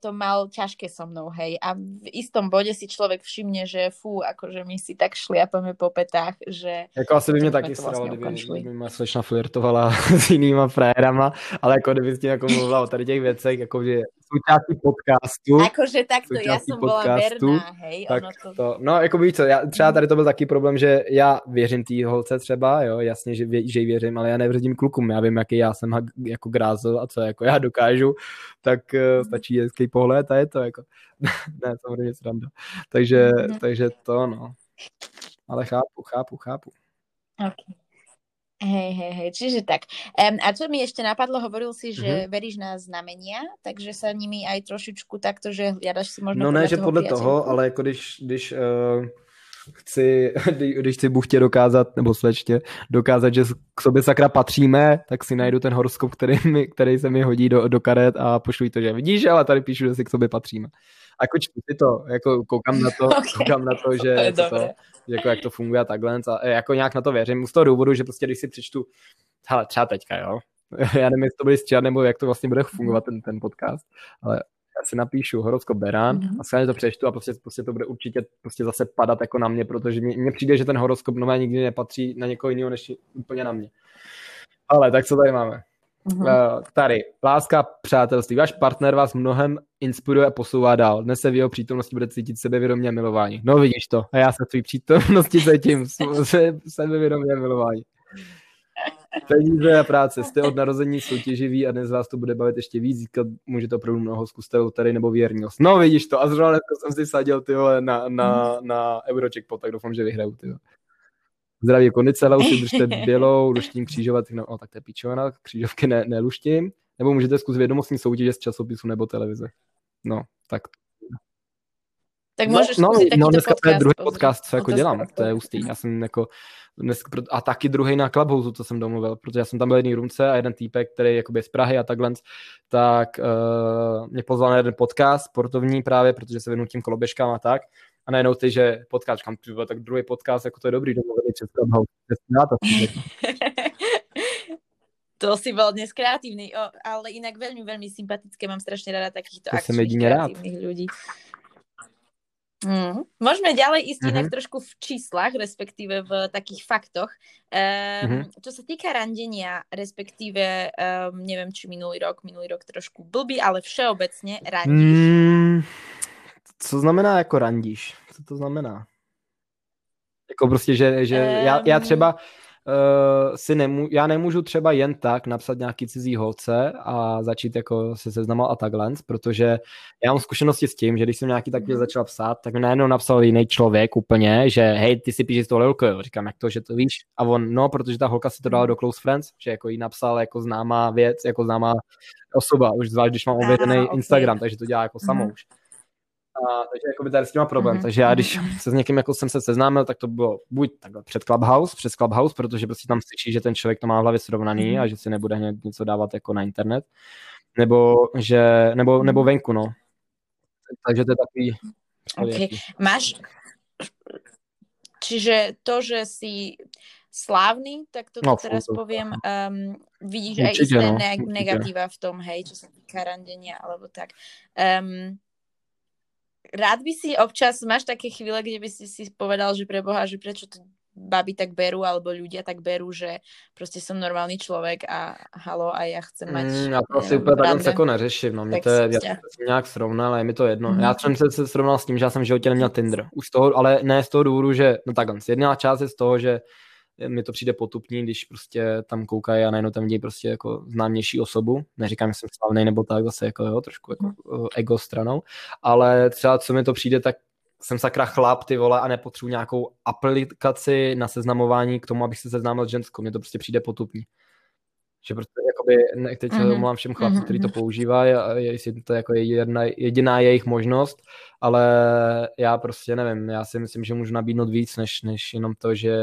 to mal ťažké so mnou, hej. A v istom bode si človek všimne, že fú, akože my si tak šliapame po petách, že... Jako asi by mě taky vlastně kdyby, kdyby má slečna flirtovala s jinýma frajerama, ale jako kdyby s jako mluvila o tady těch věcech, jako že součástí podcastu. Akože takto, ja som bola verná, hej. Tak ono to... to... No, jako víš co, já, třeba tady to byl taký problém, že já věřím té holce třeba, jo, jasně, že, že jí věřím, ale já nevěřím klukům, já vím, jaký já jsem jako grázl a co jako já dokážu, tak uh, stačí hezký pohled a je to jako, ne, samozřejmě sranda. Takže, mm-hmm. takže to, no. Ale chápu, chápu, chápu. Okay. Hej, hej, hej, čiže tak. Um, a čo mi ešte napadlo, hovoril si, že mm-hmm. veríš na znamenia, takže sa nimi aj trošičku takto, že hľadaš si možno No ne, že podle priateľku. toho, ale jako když, když uh, chci, když chci buchtě dokázat, nebo slečtě, dokázat, že k sobě sakra patříme, tak si najdu ten horoskop, který, mi, který se mi hodí do, do karet a pošlu to, že vidíš, ale tady píšu, že si k sobě patříme. A jako čtu si to, jako koukám na to, okay. koukám na to, že to, to, jako jak to funguje a takhle, a jako nějak na to věřím, z toho důvodu, že prostě když si přečtu, hele, třeba teďka, jo, já nevím, jestli to bude stříhat, nebo jak to vlastně bude fungovat ten, ten podcast, ale si napíšu horoskop Beran mm-hmm. a schválně to přečtu a prostě, prostě to bude určitě prostě zase padat jako na mě, protože mně přijde, že ten horoskop nové nikdy nepatří na někoho jiného než úplně na mě. Ale tak co tady máme? Uh, tady, láska, přátelství. Váš partner vás mnohem inspiruje a posouvá dál. Dnes se v jeho přítomnosti bude cítit sebevědomě a milování. No vidíš to. A já se v tvý přítomnosti cítím se, sebevědomě a milování. Peníze a práce. Jste od narození soutěživý a dnes vás to bude bavit ještě víc. Získat můžete opravdu mnoho, zkuste tady nebo věrnost. No vidíš to. A zrovna jsem si sadil ty vole, na, na, na Eurocheckpot, tak doufám, že vyhraju. Ty vole. Zdraví kondice, ale si držte bělou, luštím křížovat, no, no tak to je pičovina, křížovky ne, neluštím, nebo můžete zkusit vědomostní soutěže z časopisu nebo televize. No, tak tak můžeš no, no, no, dneska to je druhý podcast, co jako dělám, to je ústý. Já jsem jako, dnes, a taky druhý na Clubhouse, co jsem domluvil, protože já jsem tam byl jedný rumce a jeden týpek, který jakoby z Prahy a takhle, tak uh, mě pozval na jeden podcast sportovní právě, protože se věnu tím koloběžkám a tak a najednou ty, že podcast, říkám, tak druhý podcast, jako to je dobrý, domluvený přes Clubhouse. to si bol dnes kreatívny, o, ale inak veľmi, veľmi sympatické, mám strašne rada takýchto to akčných kreatívnych rád. ľudí. Mm. Môžeme ďalej ísť mm-hmm. inak mhm. trošku v číslach, respektíve v takých faktoch. Um, mm-hmm. Čo sa týka randenia, respektíve, um, neviem, či minulý rok, minulý rok trošku blbý, ale všeobecne randíš. Mm, co znamená jako randíš? Co to znamená? Jako prostě, že, že um... já, já třeba uh, si nemů, já nemůžu třeba jen tak napsat nějaký cizí holce a začít jako se seznamovat a takhle, protože já mám zkušenosti s tím, že když jsem nějaký takový začal psát, tak mi najednou napsal jiný člověk úplně, že hej, ty si píšeš toho lilko, jo. Říkám, jak to, že to víš? A on, no, protože ta holka si to dala do close friends, že jako jí napsal jako známá věc, jako známá osoba, už zvlášť, když mám ověřený okay. Instagram, takže to dělá jako mm-hmm. samou už. A, takže jako by tady s tím má problém. Mm-hmm. Takže já, když se s někým jako jsem se seznámil, tak to bylo buď takhle před Clubhouse, přes Clubhouse, protože prostě tam slyší, že ten člověk to má v hlavě srovnaný mm-hmm. a že si nebude hned něco dávat jako na internet. Nebo, že, nebo, nebo mhm. venku, no. Takže to je takový... Okay. Máš... Čiže to, že si slávny, tak to no, teraz to, poviem, um, vidíš určite, aj isté no, ne- negatíva v tom, hej, čo sa týka randenia, alebo tak. Um, rád by si občas, máš také chvíle, kde by si si povedal, že preboha, že prečo to baby tak berú, alebo ľudia tak berú, že prostě som normálny člověk a halo a já chcem mať... Mm, já to asi úplně takhle jako neřeším, no, mě to je, já jsem nějak srovnal, ale je mi to jedno. Mm. Já jsem se, se srovnal s tím, že já jsem v životě neměl Tinder. Už z toho, ale ne z toho důvodu, že, no takhle, jedna část je z toho, že mi to přijde potupný, když prostě tam koukají a najednou tam vidí prostě jako známější osobu. Neříkám, že jsem slavný nebo tak, zase jako jo, trošku jako uh, ego stranou, ale třeba co mi to přijde, tak jsem sakra chlap, ty vole, a nepotřebuji nějakou aplikaci na seznamování k tomu, abych se seznámil s ženskou. Mně to prostě přijde potupný. Že prostě jakoby, ne, teď se mm-hmm. všem chlapcům, mm-hmm. kteří to používají, a jestli to jako je jedna, jediná jejich možnost, ale já prostě nevím, já si myslím, že můžu nabídnout víc, než, než jenom to, že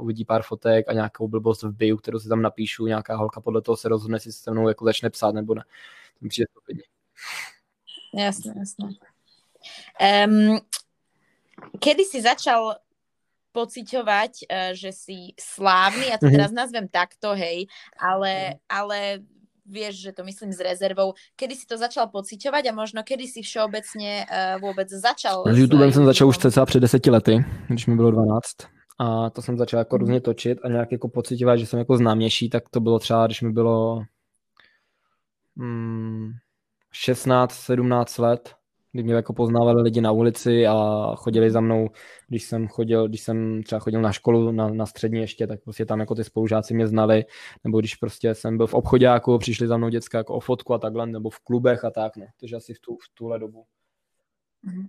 uvidí pár fotek a nějakou blbost v bio, kterou si tam napíšu, nějaká holka podle toho se rozhodne, jestli se mnou jako začne psát nebo ne. To přijde stupidně. Jasné, jasné. Um, kedy si začal pociťovať, uh, že si slávny, ja to mhm. teraz nazvem takto, hej, ale, ale vieš, že to myslím s rezervou. Kedy si to začal pociťovať a možno kedy si všeobecně uh, vůbec začal? S YouTubem jsem začal už cca před deseti lety, když mi bylo 12 a to jsem začal jako různě točit a nějak jako pocitovat, že jsem jako známější, tak to bylo třeba, když mi bylo hmm, 16, 17 let, kdy mě jako poznávali lidi na ulici a chodili za mnou, když jsem chodil, když jsem třeba chodil na školu, na, na střední ještě, tak prostě tam jako ty spolužáci mě znali, nebo když prostě jsem byl v obchodáku, přišli za mnou děcka jako o fotku a takhle, nebo v klubech a tak, no. Takže asi v, tu, v tuhle dobu. Mhm.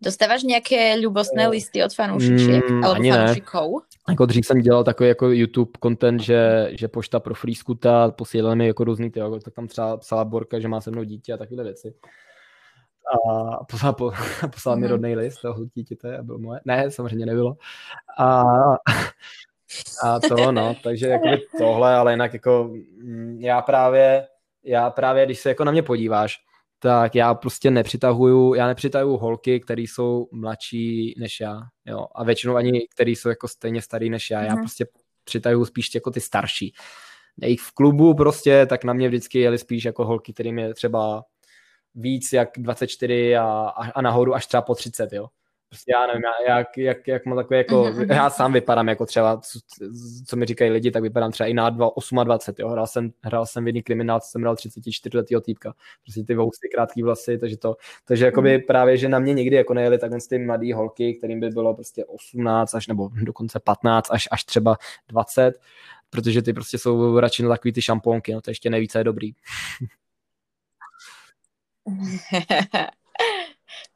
Dostáváš nějaké ľubostné listy od fanoušiček mm, alebo fanoušiků? Jako dřív jsem dělal takový jako YouTube content, že, že pošta pro Frýskuta posílala mi jako různý ty, tak tam třeba psala Borka, že má se mnou dítě a takové věci a poslal, po, poslal mi mhm. rodný list toho dítěte a bylo moje. Ne, samozřejmě nebylo. A, a to, no, takže jako tohle, ale jinak jako mm, já právě, já právě, když se jako na mě podíváš, tak já prostě nepřitahuju, já nepřitahuju holky, které jsou mladší než já, jo, a většinou ani, které jsou jako stejně starý než já, já mhm. prostě přitahuju spíš jako ty starší. Jejich v klubu prostě, tak na mě vždycky jeli spíš jako holky, kterým je třeba víc jak 24 a, a nahoru až třeba po 30, jo. prostě já nevím, já, jak, jak, jak mám takové jako, mm-hmm. já sám vypadám jako třeba, co, co mi říkají lidi, tak vypadám třeba i na 2, 28, jo, hrál jsem, hrál jsem v jedný kriminál, jsem hrál 34 letého týpka, prostě ty vousy, krátký vlasy, takže to, takže jakoby mm. právě, že na mě někdy jako nejeli takhle ty mladý holky, kterým by bylo prostě 18 až nebo dokonce 15 až, až třeba 20, protože ty prostě jsou radši na takový ty šamponky, no to ještě nejvíce je dobrý.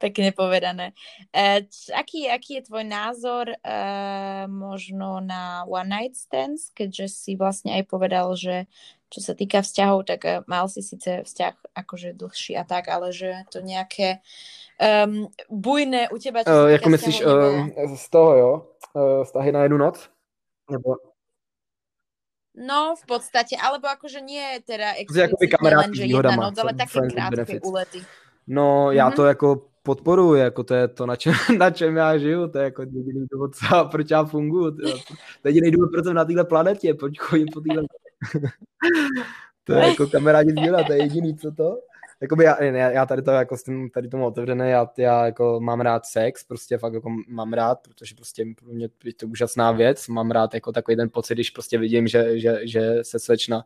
Pekne povedané. E, aký, aký je tvoj názor e, možno na one night stands, keďže si vlastne aj povedal, že čo sa týka vzťahov, tak e, mal si síce vzťah akože dlhší a tak, ale že to nejaké um, bujné u teba, uh, Jako myslíš uh, z toho, jo? Uh, vztahy na jednu noc? Nebo... No, v podstate, alebo akože nie teda explicitne len, že jedna noc, ale také krátke úlety. No, já mm-hmm. to jako podporuji, jako to je to, na čem, na čem já žiju, to je jako jediný důvod, co, proč já funguji. To je jediný důvod, proč jsem na této planetě, proč chodím po této To je jako kamarádi sdílet, to je jediný, co to. Jakoby já, já tady to jako s tím, tady tomu otevřené, já, já jako mám rád sex, prostě fakt jako mám rád, protože prostě pro mě je to úžasná věc, mám rád jako takový ten pocit, když prostě vidím, že, že, že se slečna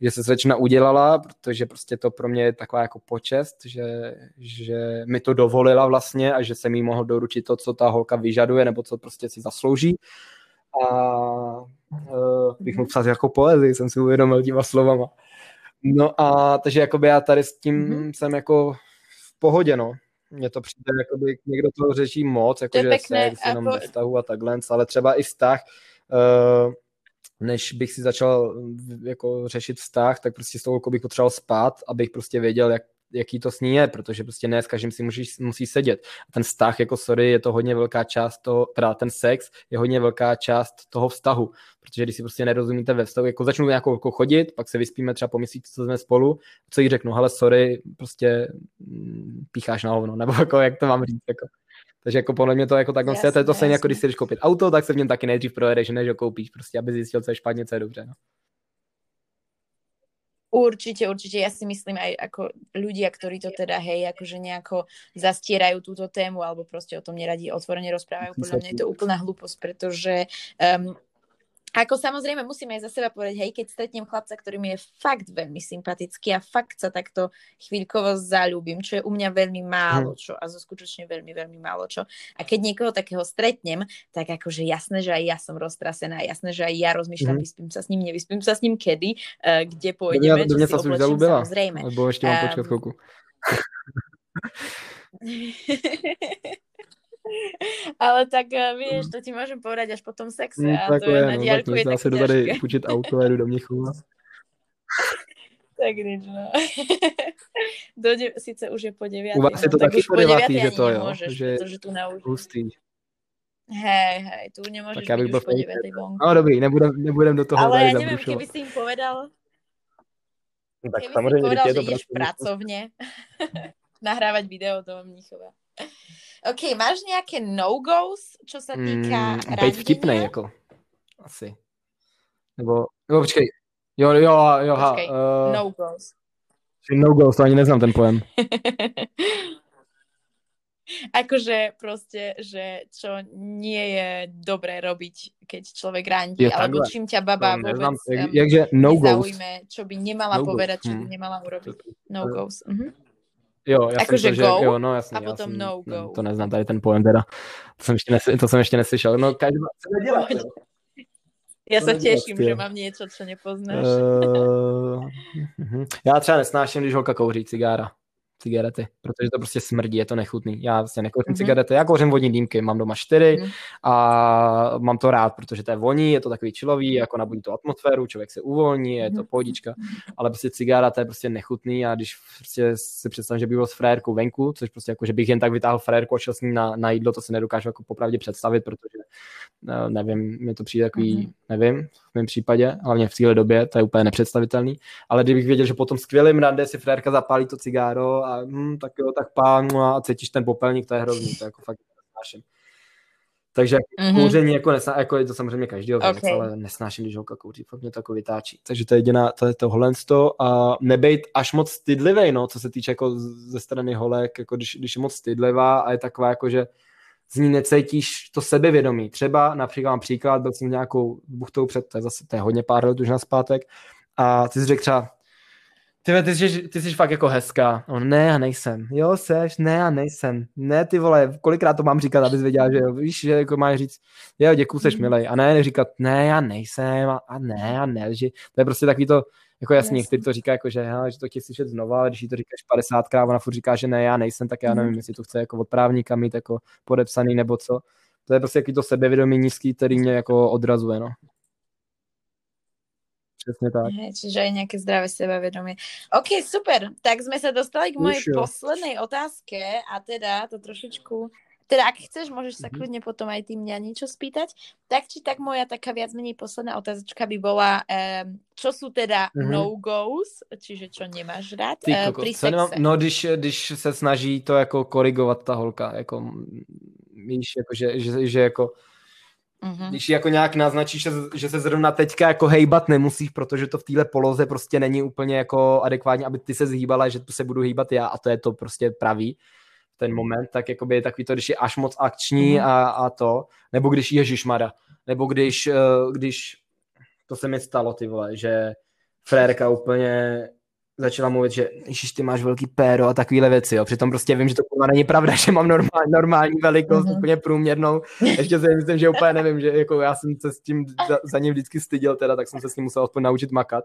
že se slečna udělala, protože prostě to pro mě je taková jako počest, že, že mi to dovolila vlastně a že jsem jí mohl doručit to, co ta holka vyžaduje nebo co prostě si zaslouží. A uh, bych mu psal jako poezii, jsem si uvědomil těma slovama. No a takže jakoby já tady s tím mm-hmm. jsem jako v pohodě, no. Mně to přijde, jakoby někdo to řeší moc, jako že sex, jenom po... vztahu a takhle, ale třeba i vztah, uh, než bych si začal jako řešit vztah, tak prostě s tou bych potřeboval spát, abych prostě věděl, jak, jaký to s ní je, protože prostě ne s každým si musí, musí sedět. A ten vztah, jako sorry, je to hodně velká část toho, teda ten sex je hodně velká část toho vztahu, protože když si prostě nerozumíte ve vztahu, jako začnu nějakou jako chodit, pak se vyspíme třeba po měsíci, co jsme spolu, co jí řeknu, hele, sorry, prostě mm, pícháš na hovno, nebo jako, jak to mám říct, jako. Takže jako podle mě to jako takhle jasně, to je to stejně jako když si jdeš koupit auto, tak se v něm taky nejdřív projedeš, než ho koupíš, prostě aby zjistil, co je špatně, co je dobře. No. Určite, určite. Ja si myslím aj ako ľudia, ktorí to teda, hej, akože nejako zastierajú túto tému alebo proste o tom neradi otvorene rozprávajú. Podľa mňa je to úplná hlúposť, pretože um, ako samozrejme musíme aj za seba povedať, hej, keď stretnem chlapca, ktorý mi je fakt veľmi sympatický a fakt sa takto chvíľkovo zalúbim, čo je u mňa veľmi málo mhm. čo a zo skutočne veľmi, veľmi málo čo. A keď niekoho takého stretnem, tak akože jasné, že aj ja som roztrasená, jasné, že aj ja rozmýšľam, mm. vyspím sa s ním, nevyspím sa s ním kedy, uh, kde pôjdeme, do mňa, čo si oblečím, samozrejme. Lebo ešte mám počkať um, chvíľku. Ale tak uh, vieš, to ti môžem povedať až po tom sexe mm, a to je, na no, diálku je také ťažké. tady půjčit auto a jdu do Mnichova. tak nič, no. do de- sice už je po 9. U vás je to no, taky po 9, že to jo? Že protože tu na. Hustý. Hej, hej, tu nemôžeš tak byť už po 9. vonku. No dobrý, nebudem, nebudem do toho Ale ja neviem, keby si im povedal, no, tak si im povedal, že ideš pracovne nahrávať video do Mnichova. OK, máš nejaké no-goes, čo sa týka mm, Byť vtipnej, jako. Asi. Nebo, nebo počkej. Jo, jo, jo, ha. Uh, no-goes. No-goes, to ani neznám ten pojem. akože proste, že čo nie je dobré robiť, keď človek randí, je, alebo čím ťa baba no, vôbec neznám, jak, jakže no nezaujme, čo by nemala no povedať, čo by hm. nemala urobiť. No goes. Uh-huh. Jo, já jako jsem že go, jo, no jasně, a potom jsem, no go. To neznám tady ten pojem teda. To jsem ještě, nesl, to jsem ještě neslyšel. No každý co nedělat, jo. Já se těším, že mám něco, co nepoznáš. Uh, já třeba nesnáším, když holka kouří cigára cigarety, protože to prostě smrdí, je to nechutný. Já vlastně nekouřím mm-hmm. cigarety, já kouřím vodní dýmky, mám doma čtyři mm-hmm. a mám to rád, protože to je voní, je to takový čilový, jako nabudí to atmosféru, člověk se uvolní, je to mhm. pohodička, ale prostě cigára to je prostě nechutný a když prostě si představím, že bych byl s frérkou venku, což prostě jako, že bych jen tak vytáhl frérku a šel s ním na, na jídlo, to si nedokážu jako popravdě představit, protože eh, nevím, mi to přijde takový, mm-hmm. nevím, v mém případě, hlavně v téhle době, to je úplně nepředstavitelný, ale kdybych věděl, že potom skvělým rande si frérka zapálí to cigáro a hm, tak jo, tak pán no a cítíš ten popelník, to je hrozný, to je jako fakt nesnáším. Takže mm-hmm. kouření jako, nesná, jako je to samozřejmě každý okay. věc, ale nesnáším, když holka kouří, fakt mě to jako vytáčí. Takže to je jediná, to je tohle a nebejt až moc stydlivý, no, co se týče jako ze strany holek, jako když, když je moc stydlivá a je taková jako, že z ní necítíš to sebevědomí. Třeba například mám příklad, byl jsem nějakou buchtou před, to je zase to je hodně pár let už na zpátek, a ty jsi řekl třeba, ty, ty, jsi, ty jsi fakt jako hezká. On, ne, já nejsem. Jo, seš, ne, já nejsem. Ne, ty vole, kolikrát to mám říkat, abys věděla, že jo, víš, že jako máš říct, jo, děkuji, seš mhm. milej. A ne, říkat, ne, já nejsem, a, a ne, já ne, že to je prostě takový to, jako jasně, někteří to říká, jako, že, hele, že to chci slyšet znova, ale když jí to říkáš 50krát, ona furt říká, že ne, já nejsem, tak já nevím, mm. jestli to chce jako od právníka mít jako podepsaný nebo co. To je prostě jaký to sebevědomí nízký, který mě jako odrazuje, no. Přesně tak. Hej, čiže aj nejaké zdravé sebavedomie. OK, super. Tak sme sa dostali k mojej Už poslednej otázke a teda to trošičku teda ak chceš, môžeš sa mm-hmm. kľudne potom aj ty mňa niečo spýtať. Tak či tak moja taká viac menej posledná otázočka by bola, um, čo sú teda mm-hmm. no-goes, čiže čo nemáš rád Ty, uh, pri sexe. Nemám, no, když, když se snaží to jako korigovat ta holka, jako víš, jako, že, že, že jako Mm-hmm. Když jako nějak naznačíš, že, že se zrovna teďka jako hejbat nemusíš, protože to v téhle poloze prostě není úplně jako adekvátní, aby ty se zhýbala, že tu se budu hýbat já a to je to prostě pravý ten moment, tak jakoby je takový to, když je až moc akční mm. a, a to, nebo když Ježišmada, nebo když, eh, když to se mi stalo, ty vole, že frérka úplně začala mluvit, že Ježiš, ty máš velký péro a takovéhle věci, jo. Přitom prostě vím, že to kurva není pravda, že mám normální, normální velikost, mm-hmm. úplně průměrnou. Ještě si myslím, že úplně nevím, že jako já jsem se s tím za, za ním vždycky styděl teda, tak jsem se s ním musel aspoň naučit makat.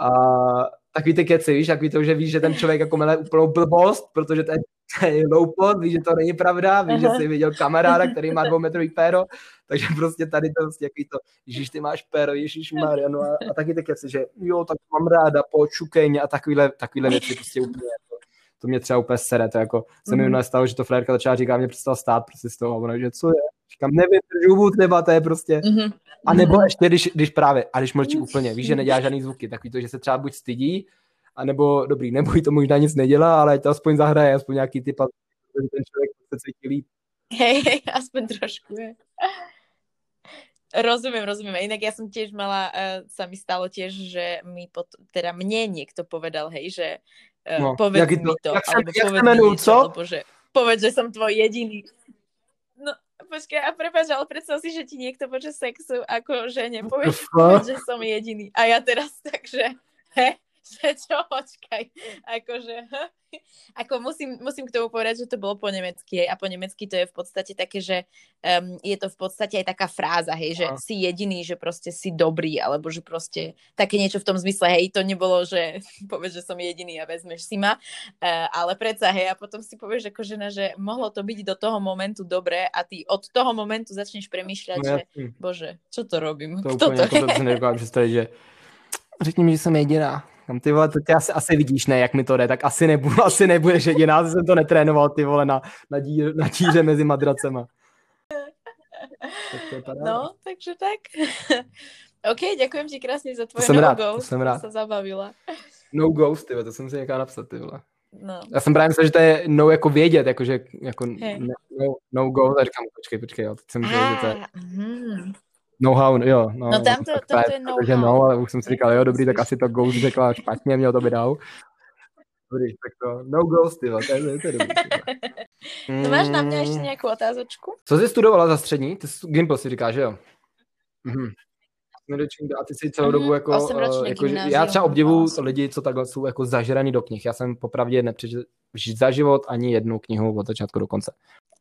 A takový ty keci, víš, takový to, že víš, že ten člověk jako mele úplnou blbost, protože to je, to je loupot, víš, že to není pravda, víš, že jsi viděl kamaráda, který má dvoumetrový péro, takže prostě tady to prostě jaký to, Ježíš, ty máš péro, Ježíš Maria, no a, a taky ty keci, že jo, tak mám ráda, počukej a takovýhle, takovýhle věci prostě úplně jako, to mě třeba úplně sere, to jako se mi mm. stalo, že to frérka začala říkat, mě přestal stát prostě z toho, ono, že co je, říkám, nevydržu třeba, to je prostě, mm-hmm. a nebo ještě, když, když právě, a když mlčí úplně, víš, že nedělá žádný zvuky, takový to, že se třeba buď stydí, a nebo dobrý, nebo to možná nic nedělá, ale to aspoň zahraje, aspoň nějaký typ, že ten člověk se cítí líp. Hej, hej, aspoň trošku, je. Rozumiem, rozumiem. Inak ja som tiež mala, uh, sa mi stalo tiež, že mi pot, teda mne niekto povedal, hej, že uh, no, povedz mi to, jak alebo povedz mi niečo, co? alebo že povedz, že som tvoj jediný. Počkaj, a prepáč, ale predstav si, že ti niekto počas sexu ako že nepovieš, povedz, že som jediný. A ja teraz takže, he, že čo, počkaj, akože, ako musím, musím k tomu povedať, že to bolo po nemecky a po nemecky to je v podstate také, že um, je to v podstate aj taká fráza, hej, že si jediný, že proste si dobrý, alebo že proste také niečo v tom zmysle, hej, to nebolo, že povieš, že som jediný a vezmeš si ma, uh, ale predsa, hej, a potom si povieš ako žena, že mohlo to byť do toho momentu dobré a ty od toho momentu začneš premýšľať, no, že bože, čo to robím, to Kto to je? To, že řekni mi, že jsem jediná. Tam ty vole, to tě asi, asi vidíš, ne, jak mi to jde, tak asi, nebudu, asi nebudeš jediná, jsem to netrénoval, ty vole, na, na, dír, na díře mezi madracema. Tak no, takže tak. OK, děkujem ti krásně za tvoje no rád, go. jsem rád. se zabavila. No ghost, ty to jsem si někam napsat, ty vole. No. Já jsem právě myslel, že to je no jako vědět, jakože jako hey. no, no go, a říkám, počkej, počkej, jo, teď jsem myslel, že to je... Mm. Know-how, jo. No, no tam to, to, to je know-how. Takže no, ale už jsem si říkal, jo, dobrý, tak asi to Ghost řekla špatně, měl to by dal. Dobrý, tak to no Ghost, ty, to je, to je dobrý. To máš na mě ještě nějakou otázočku? Co jsi studovala za střední? Ty jsi, Gimple si říkáš, že jo? Mhm. A ty jsi celou dobu mhm, jako, uh, jako já třeba obdivu lidi, co takhle jsou jako zažraný do knih. Já jsem popravdě nepřečetl za život ani jednu knihu od začátku do konce.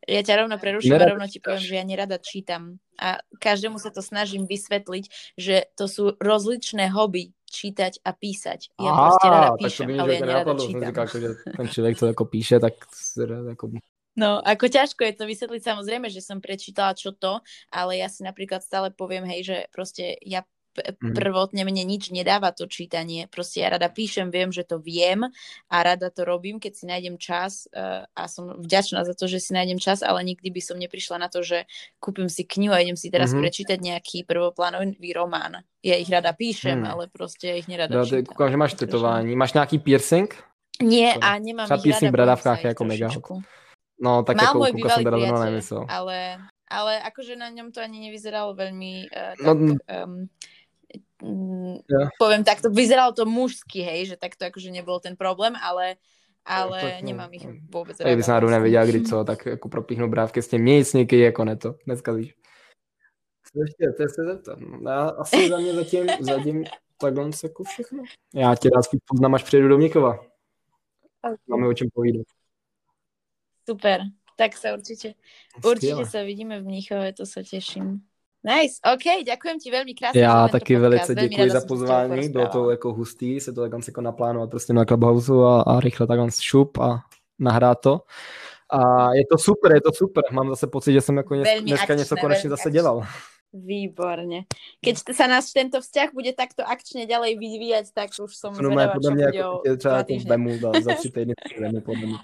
Ja ťa rovno preruším a rovno ti poviem, že ja nerada čítam. A každému sa to snažím vysvetliť, že to sú rozličné hobby čítať a písať. Ja Aha, proste rada píšem, ale ja nerada čítam. Říká, že ten človek, co jako píše, tak jako... No, ako ťažko je to vysvetliť, samozrejme, že som prečítala čo to, ale ja si napríklad stále poviem, hej, že proste ja. Prvotne mne nič nedáva to čítanie. Proste ja rada píšem, viem, že to viem a rada to robím, keď si nájdem čas uh, a som vďačná za to, že si nájdem čas, ale nikdy by som neprišla na to, že kúpim si knihu a idem si teraz mm-hmm. prečítať nejaký prvoplánový román. Ja ich rada píšem, hmm. ale proste ich nerada no, čítam. Kúkam, že máš tetování. Máš nejaký piercing? Nie, a nemám Třeba piercing v bradavkách je ako mega. No, tak Mal ako môj bývalý priateľ, ale, ale akože na ňom to ani nevyzeralo veľmi uh, tak, no, um, Mm, ja. poviem takto, vyzeralo to mužsky, hej, že takto akože nebol ten problém, ale, ale no, nemám ich no. vůbec Tady bys náhodou nevěděla, kdy co, tak jako propíchnu brávky s tím nic, niky, jako ne to, dneska víš. Co ještě, to je se zeptat. No, já asi za mě zatím, zatím takhle jako všechno. Já tě rád spíš poznám, až přijedu do Mnichova. Máme o čem povídat. Super, tak sa určite, určite Skvěle. sa vidíme v Mníchove, to sa teším. Nice, OK, ďakujem ti veľmi krásne. za Já taky velice děkuji za pozvání, bylo to jako hustý, se to takhle jako naplánovat prostě na Clubhouse a, a rychle takhle šup a nahrát to. A je to super, je to super. Mám zase pocit, že jsem jako dnes, dneska něco konečně zase dělal. Výborne. Keď sa náš tento vzťah bude takto akčne ďalej vyvíjať, tak už som No, zvedavá, podle mě jako třeba jako vemu za, za tři týdny. podle mě.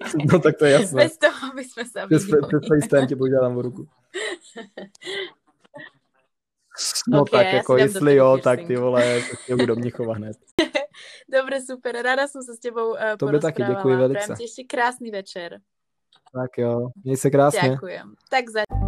No tak to je jasné. Bez toho, sme sa Přes, přes FaceTime tě požádám o ruku. No Ok, tak jako jestli jo, tak ty vole, to tě do Mnichova hned. Dobre, super. Rada som sa s tebou uh, Tobě taky, děkuji velice. Prajem ti ešte krásny večer. Tak jo, měj se krásně. Ďakujem. Tak za...